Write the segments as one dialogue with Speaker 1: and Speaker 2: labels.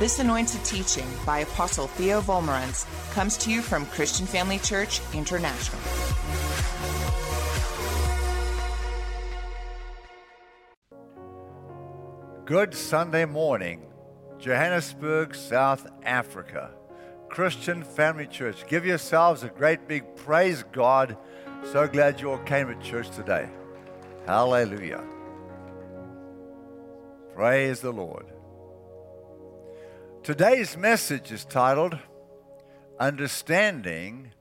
Speaker 1: This anointed teaching by Apostle Theo Wolmarans comes to you from Christian Family Church International.
Speaker 2: Good Sunday morning, Johannesburg, South Africa. Christian Family Church. Give yourselves a great big praise God. So glad you all came to church today. Hallelujah. Praise the Lord. Today's message is titled Understanding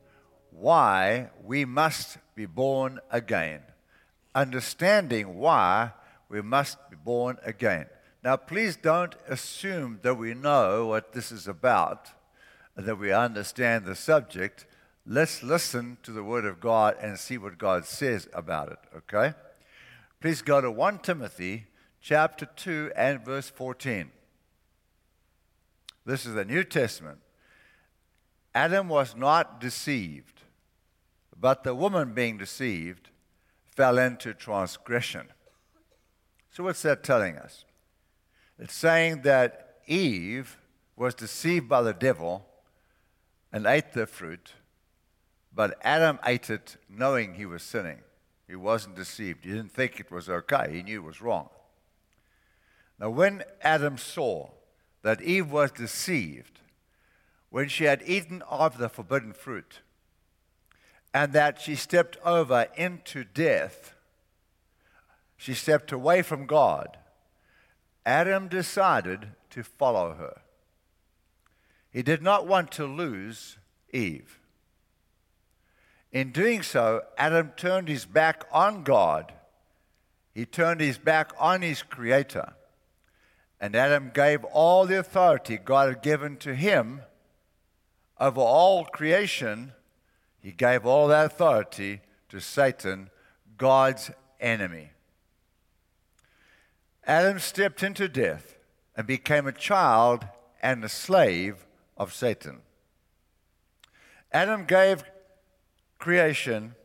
Speaker 2: Why We Must Be Born Again. Understanding Why We Must Be Born Again. Now, please don't assume that we know what this is about, that we understand the subject. Let's listen to the Word of God and see what God says about it, okay? Please go to 1 Timothy chapter 2 and verse 14. This is the New Testament. Adam was not deceived, but the woman being deceived fell into transgression. So, what's that telling us? It's saying that Eve was deceived by the devil and ate the fruit, but Adam ate it knowing he was sinning. He wasn't deceived. He didn't think it was okay, he knew it was wrong. Now, when Adam saw that Eve was deceived, when she had eaten of the forbidden fruit, and that she stepped over into death, she stepped away from God Adam decided to follow her. He did not want to lose Eve. In doing so, Adam turned his back on God. He turned his back on his Creator. And Adam gave all the authority God had given to him over all creation. He gave all that authority to Satan, God's enemy. Adam stepped into death and became a child and a slave of Satan. Adam gave creation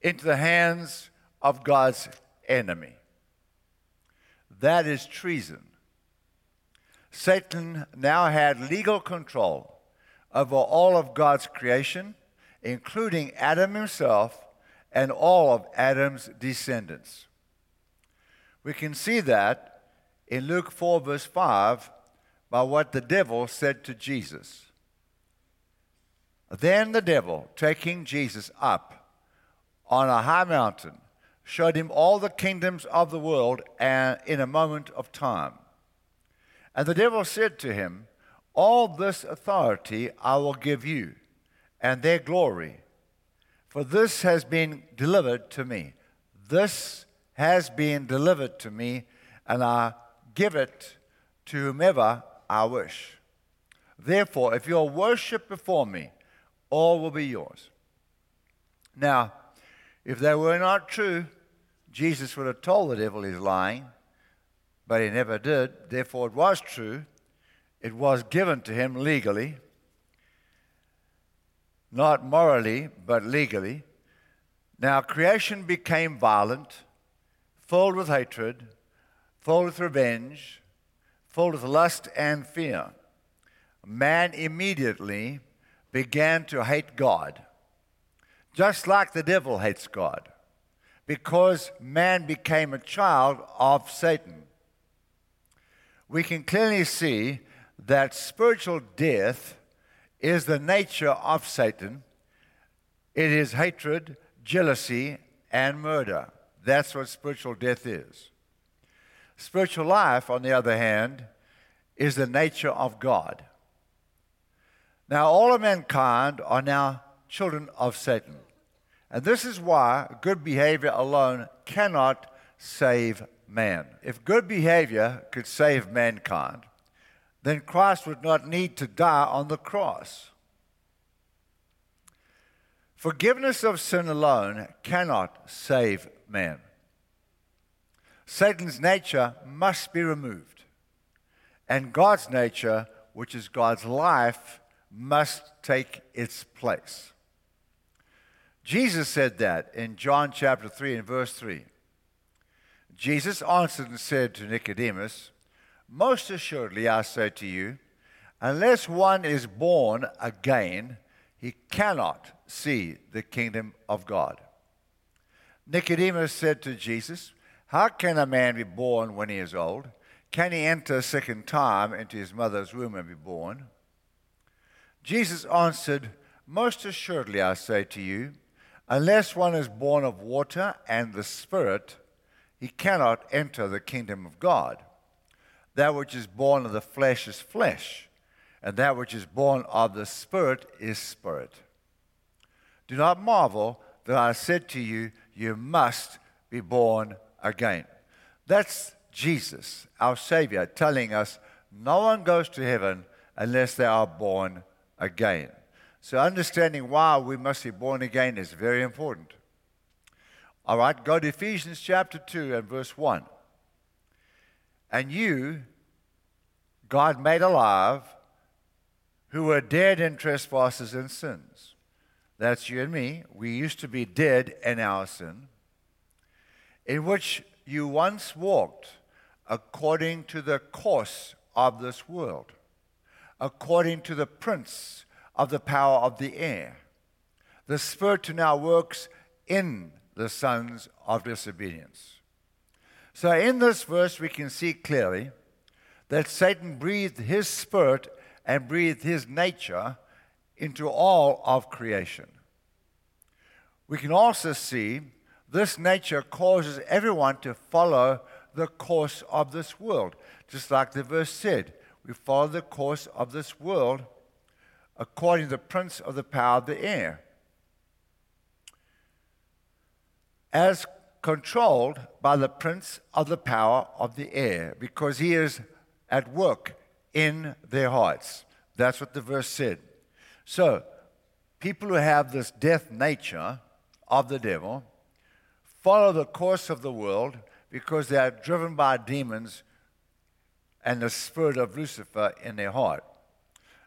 Speaker 2: into the hands of God's enemy. That is treason. Satan now had legal control over all of God's creation, including Adam himself and all of Adam's descendants. We can see that in Luke 4, verse 5, by what the devil said to Jesus. Then the devil, taking Jesus up on a high mountain, showed him all the kingdoms of the world and in a moment of time. And the devil said to him, All this authority I will give you, and their glory, for this has been delivered to me. This has been delivered to me, and I give it to whomever I wish. Therefore, if you'll worship before me, all will be yours. Now, if they were not true, Jesus would have told the devil he's lying, but he never did. Therefore, it was true. It was given to him legally, not morally, but legally. Now, creation became violent filled with hatred, filled with revenge, filled with lust and fear. Man immediately began to hate God, just like the devil hates God, because man became a child of Satan. We can clearly see that spiritual death is the nature of Satan. It is hatred, jealousy, and murder. That's what spiritual death is. Spiritual life, on the other hand, is the nature of God. Now, all of mankind are now children of Satan. And this is why good behavior alone cannot save man. If good behavior could save mankind, then Christ would not need to die on the cross. Forgiveness of sin alone cannot save man. Satan's nature must be removed, and God's nature, which is God's life, must take its place. Jesus said that in John chapter 3 and verse 3. Jesus answered and said to Nicodemus, Most assuredly I say to you, Unless one is born again, he cannot see the kingdom of God. Nicodemus said to Jesus, How can a man be born when he is old? Can he enter a second time into his mother's womb and be born? Jesus answered, Most assuredly I say to you, unless one is born of water and the Spirit, he cannot enter the kingdom of God. That which is born of the flesh is flesh, and that which is born of the Spirit is spirit. Do not marvel that I said to you, You must be born again. That's Jesus, our Savior, telling us no one goes to heaven unless they are born again. So, understanding why we must be born again is very important. All right, go to Ephesians chapter 2 and verse 1. And you, God made alive, who were dead in trespasses and sins. That's you and me. We used to be dead in our sin, in which you once walked according to the course of this world, according to the prince of the power of the air. The Spirit now works in the sons of disobedience. So, in this verse, we can see clearly that Satan breathed his spirit and breathed his nature into all of creation. We can also see this nature causes everyone to follow the course of this world. Just like the verse said, we follow the course of this world according to the prince of the power of the air. As controlled by the prince of the power of the air, because he is at work in their hearts. That's what the verse said. So, people who have this death nature of the devil follow the course of the world because they are driven by demons and the spirit of Lucifer in their heart.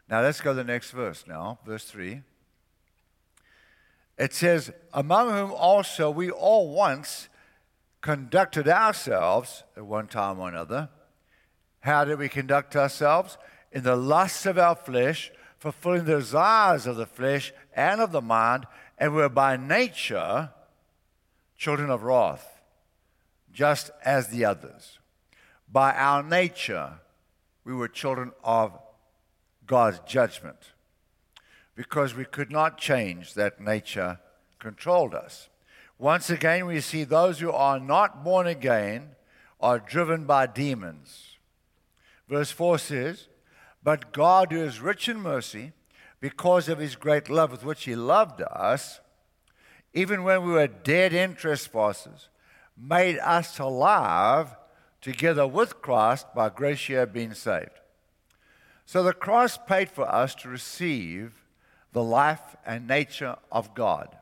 Speaker 2: Now let's go to the next verse now, verse 3. It says, Among whom also we all once conducted ourselves at one time or another. How did we conduct ourselves? In the lusts of our flesh, fulfilling the desires of the flesh and of the mind, and were by nature children of wrath just as the others. By our nature, we were children of God's judgment because we could not change that nature controlled us. Once again, we see those who are not born again are driven by demons. Verse 4 says, But God, who is rich in mercy, because of his great love with which he loved us, even when we were dead in trespasses, made us alive together with Christ by grace you have been saved. So the cross paid for us to receive the life and nature of God.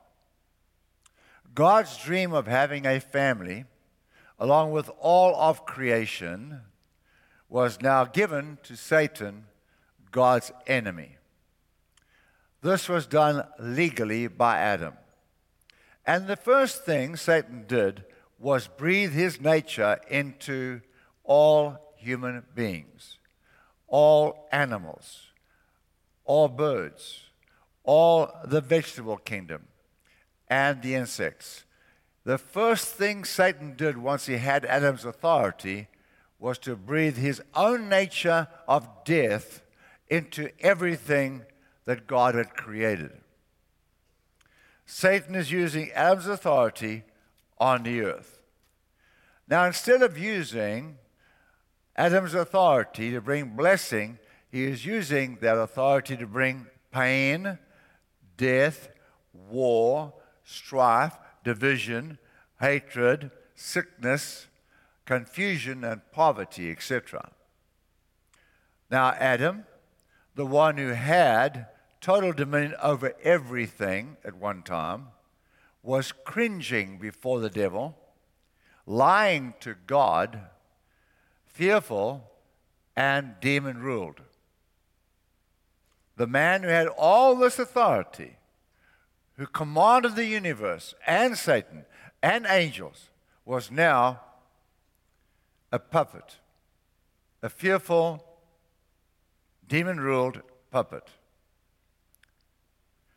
Speaker 2: God's dream of having a family, along with all of creation, was now given to Satan, God's enemy. This was done legally by Adam. And the first thing Satan did was breathe his nature into all human beings, all animals, all birds, all the vegetable kingdom, and the insects. The first thing Satan did once he had Adam's authority was to breathe his own nature of death into everything that God had created. Satan is using Adam's authority on the earth. Now, instead of using Adam's authority to bring blessing, he is using that authority to bring pain, death, war, strife, division, hatred, sickness, confusion, and poverty, etc. Now, Adam, the one who had total dominion over everything at one time, was cringing before the devil, lying to God, fearful, and demon ruled. The man who had all this authority, who commanded the universe and Satan and angels, was now a puppet, a fearful demon ruled puppet.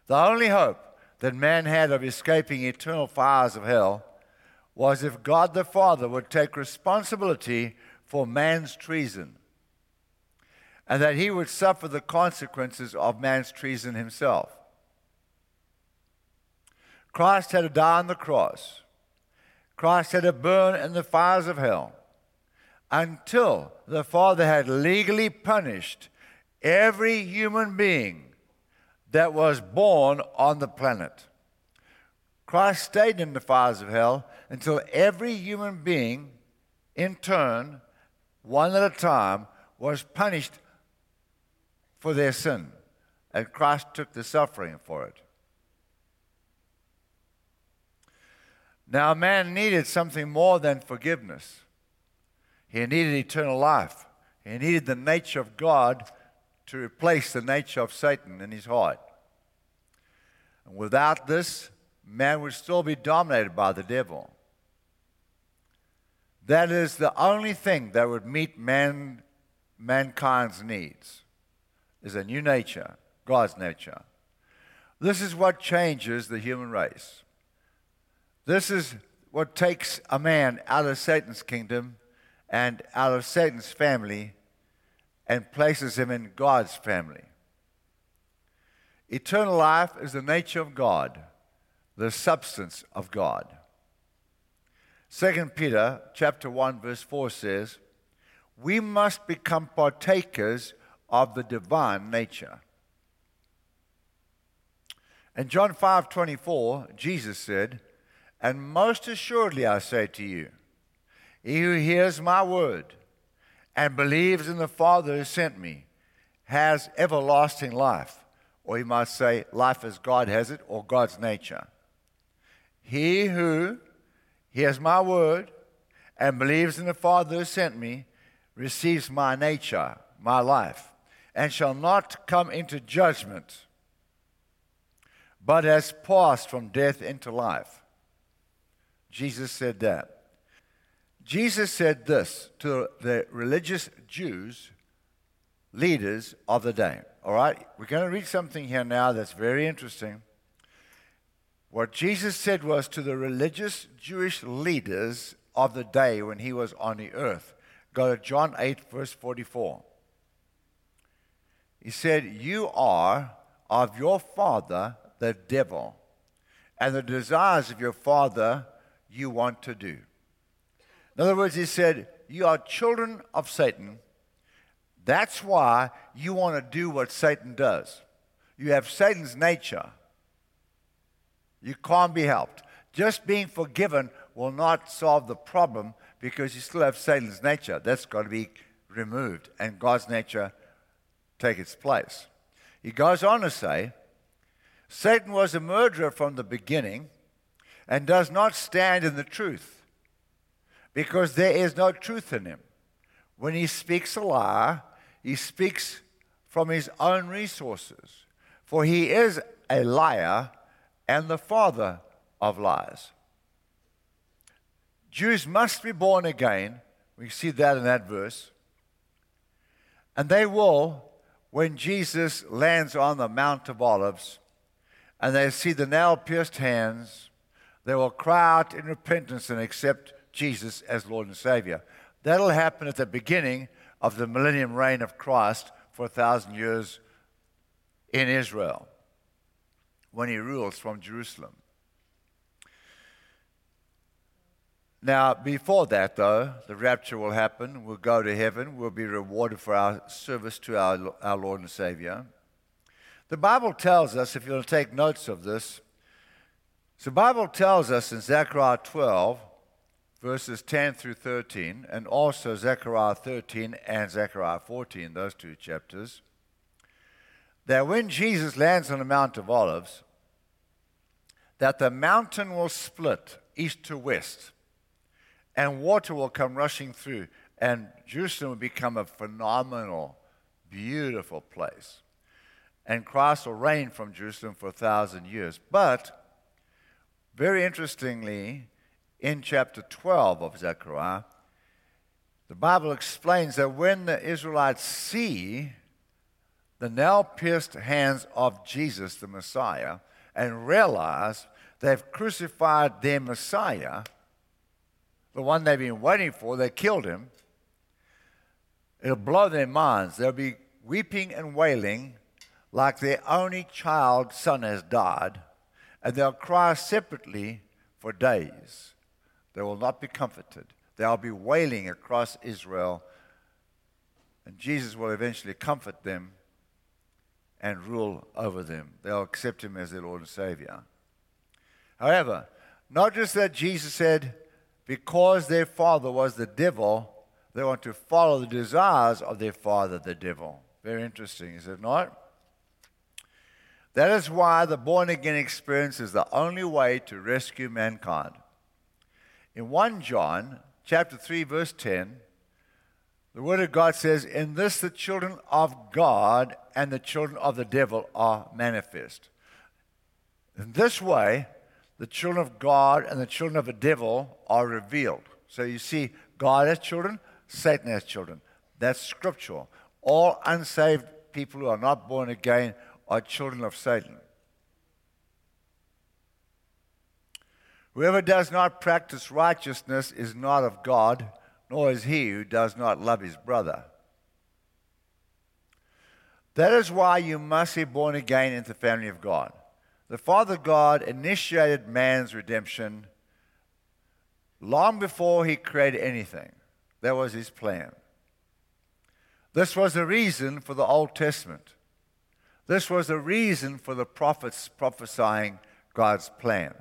Speaker 2: The only hope that man had of escaping eternal fires of hell was if God the Father would take responsibility for man's treason and that he would suffer the consequences of man's treason himself. Christ had to die on the cross. Christ had to burn in the fires of hell until the Father had legally punished every human being that was born on the planet. Christ stayed in the fires of hell until every human being, in turn, one at a time, was punished for their sin. And Christ took the suffering for it. Now, man needed something more than forgiveness. He needed eternal life. He needed the nature of God to replace the nature of Satan in his heart. And without this, man would still be dominated by the devil. That is the only thing that would meet man, mankind's needs is a new nature, God's nature. This is what changes the human race. This is what takes a man out of Satan's kingdom and out of Satan's family and places him in God's family. Eternal life is the nature of God, the substance of God. 2 Peter chapter 1 verse 4 says, "We must become partakers of the divine nature." In John 5:24, Jesus said, "And most assuredly I say to you, he who hears my word and believes in the Father who sent me has everlasting life. Or you might say, life as God has it, or God's nature. He who hears my word and believes in the Father who sent me receives my nature, my life, and shall not come into judgment, but has passed from death into life. Jesus said that. Jesus said this to the religious Jews, leaders of the day. All right? We're going to read something here now that's very interesting. What Jesus said was to the religious Jewish leaders of the day when he was on the earth. Go to John 8, verse 44. He said, You are of your father, the devil, and the desires of your father you want to do. In other words, he said, You are children of Satan. That's why you want to do what Satan does. You have Satan's nature. You can't be helped. Just being forgiven will not solve the problem because you still have Satan's nature. That's got to be removed and God's nature take its place. He goes on to say, Satan was a murderer from the beginning and does not stand in the truth because there is no truth in him. When he speaks a lie, he speaks from his own resources, for he is a liar and the father of lies. Jews must be born again. We see that in that verse. And they will, when Jesus lands on the Mount of Olives and they see the nail pierced hands, they will cry out in repentance and accept Jesus as Lord and Savior. That'll happen at the beginning of the millennium reign of Christ for a thousand years in Israel when he rules from Jerusalem. Now, before that, though, the rapture will happen. We'll go to heaven. We'll be rewarded for our service to our, our Lord and Savior. The Bible tells us, if you'll take notes of this, the Bible tells us in Zechariah 12 verses 10 through 13, and also Zechariah 13 and Zechariah 14, those two chapters, that when Jesus lands on the Mount of Olives, that the mountain will split east to west, and water will come rushing through, and Jerusalem will become a phenomenal, beautiful place. And Christ will reign from Jerusalem for a thousand years. But, very interestingly, in chapter 12 of Zechariah, the Bible explains that when the Israelites see the nail pierced hands of Jesus, the Messiah, and realize they've crucified their Messiah, the one they've been waiting for, they killed him, it'll blow their minds. They'll be weeping and wailing like their only child son has died, and they'll cry separately for days. They will not be comforted. They'll be wailing across Israel, and Jesus will eventually comfort them and rule over them. They'll accept him as their Lord and Savior. However, notice that Jesus said, because their father was the devil, they want to follow the desires of their father, the devil. Very interesting, is it not? That is why the born again experience is the only way to rescue mankind. In 1 John chapter 3 verse 10, the word of God says, "In this the children of God and the children of the devil are manifest." In this way, the children of God and the children of the devil are revealed. So you see, God has children, Satan has children. That's scriptural. All unsaved people who are not born again are children of Satan. Whoever does not practice righteousness is not of God, nor is he who does not love his brother. That is why you must be born again into the family of God. The Father God initiated man's redemption long before he created anything. That was his plan. This was the reason for the Old Testament. This was the reason for the prophets prophesying God's plan.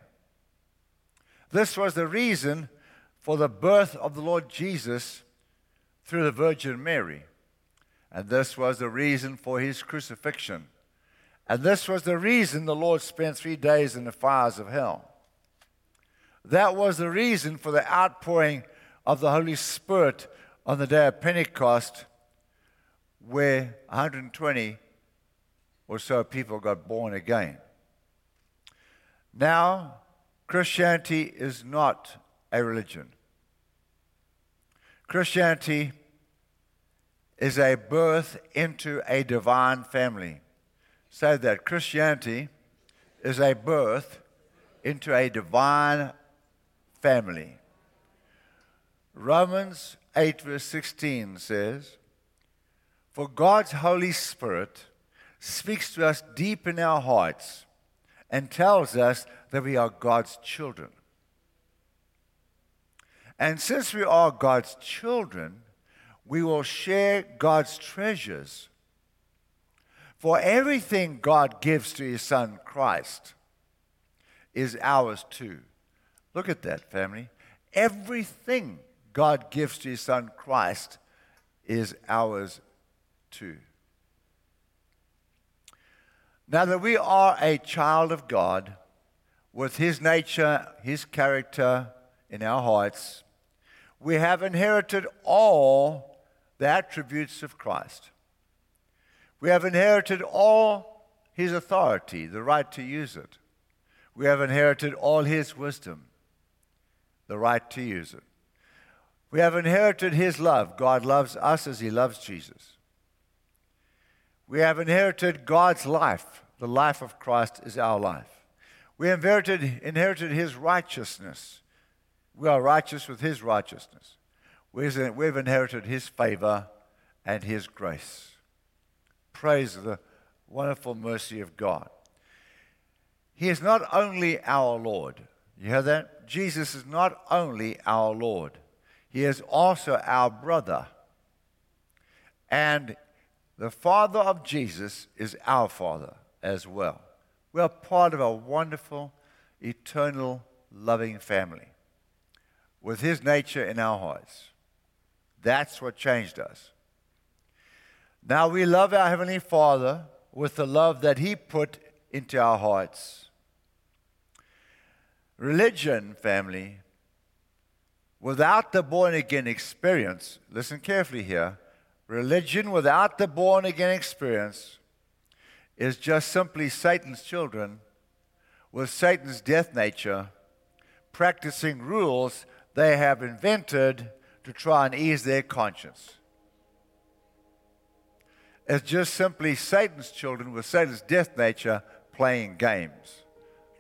Speaker 2: This was the reason for the birth of the Lord Jesus through the Virgin Mary. And this was the reason for his crucifixion. And this was the reason the Lord spent three days in the fires of hell. That was the reason for the outpouring of the Holy Spirit on the day of Pentecost, where 120 or so people got born again. Now, Christianity is not a religion. Christianity is a birth into a divine family. Say that Christianity is a birth into a divine family. Romans 8, verse 16 says, For God's Holy Spirit speaks to us deep in our hearts and tells us that we are God's children. And since we are God's children, we will share God's treasures. For everything God gives to his son Christ is ours too. Look at that, family. Everything God gives to his son Christ is ours too. Now that we are a child of God, with His nature, His character in our hearts, we have inherited all the attributes of Christ. We have inherited all His authority, the right to use it. We have inherited all His wisdom, the right to use it. We have inherited His love. God loves us as He loves Jesus. We have inherited God's life. The life of Christ is our life. We inherited, inherited His righteousness. We are righteous with His righteousness. We've inherited His favor and His grace. Praise the wonderful mercy of God. He is not only our Lord. You hear that? Jesus is not only our Lord, He is also our brother. And the Father of Jesus is our Father as well. We are part of a wonderful, eternal, loving family with His nature in our hearts. That's what changed us. Now we love our Heavenly Father with the love that He put into our hearts. Religion, family, without the born again experience, listen carefully here Religion without the born again experience is just simply Satan's children with Satan's death nature practicing rules they have invented to try and ease their conscience. Is just simply Satan's children with Satan's death nature playing games,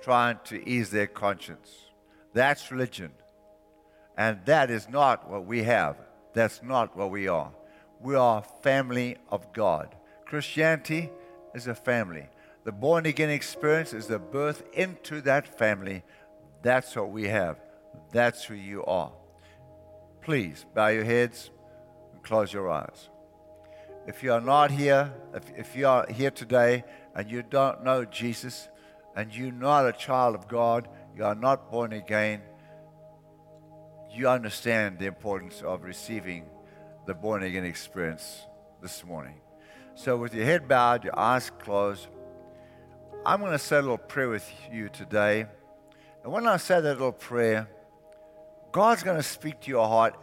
Speaker 2: trying to ease their conscience. That's religion. And that is not what we have. That's not what we are. We are family of God. Christianity is a family. The born again experience is the birth into that family. That's what we have. That's who you are. Please bow your heads and close your eyes. If you are not here, if, if you are here today and you don't know Jesus and you're not a child of God, you are not born again, you understand the importance of receiving the born again experience this morning. So, with your head bowed, your eyes closed, I'm going to say a little prayer with you today. And when I say that little prayer, God's going to speak to your heart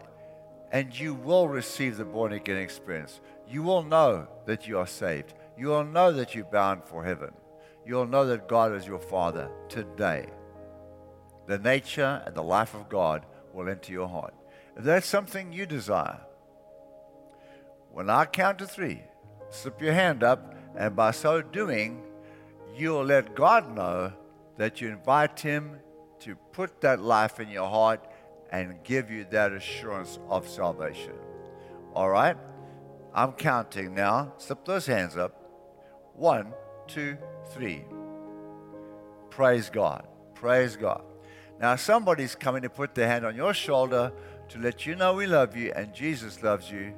Speaker 2: and you will receive the born again experience. You will know that you are saved. You will know that you're bound for heaven. You'll know that God is your Father today. The nature and the life of God will enter your heart. If that's something you desire, when I count to three, slip your hand up, and by so doing, you'll let God know that you invite Him to put that life in your heart and give you that assurance of salvation. All right? I'm counting now. Slip those hands up. One, two, three. Praise God. Praise God. Now, somebody's coming to put their hand on your shoulder to let you know we love you and Jesus loves you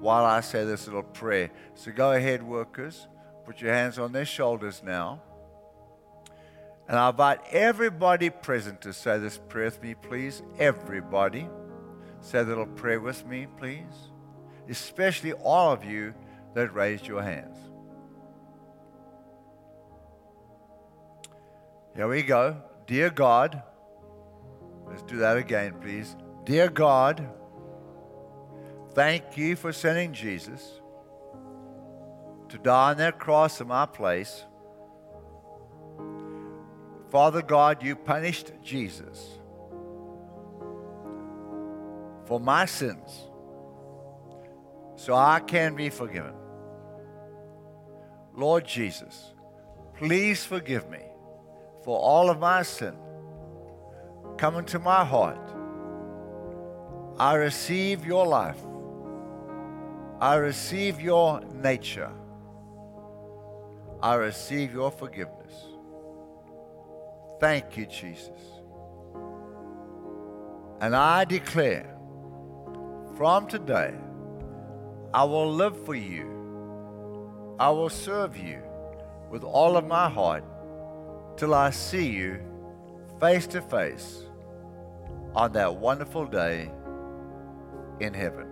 Speaker 2: while I say this little prayer. So go ahead, workers. Put your hands on their shoulders now. And I invite everybody present to say this prayer with me, please. Everybody. Say the little prayer with me, please. Especially all of you that raised your hands. Here we go. Dear God, let's do that again, please. Dear God, thank you for sending Jesus to die on that cross in my place. Father God, you punished Jesus for my sins so I can be forgiven. Lord Jesus, please forgive me for all of my sin. Come into my heart. I receive your life. I receive your nature. I receive your forgiveness. Thank you, Jesus. And I declare from today, I will live for you. I will serve you with all of my heart till I see you face to face on that wonderful day in heaven.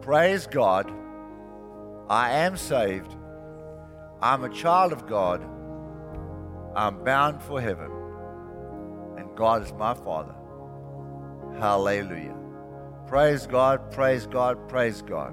Speaker 2: Praise God. I am saved I'm a child of God. I'm bound for heaven. And God is my Father. Hallelujah. Praise God, praise God, praise God.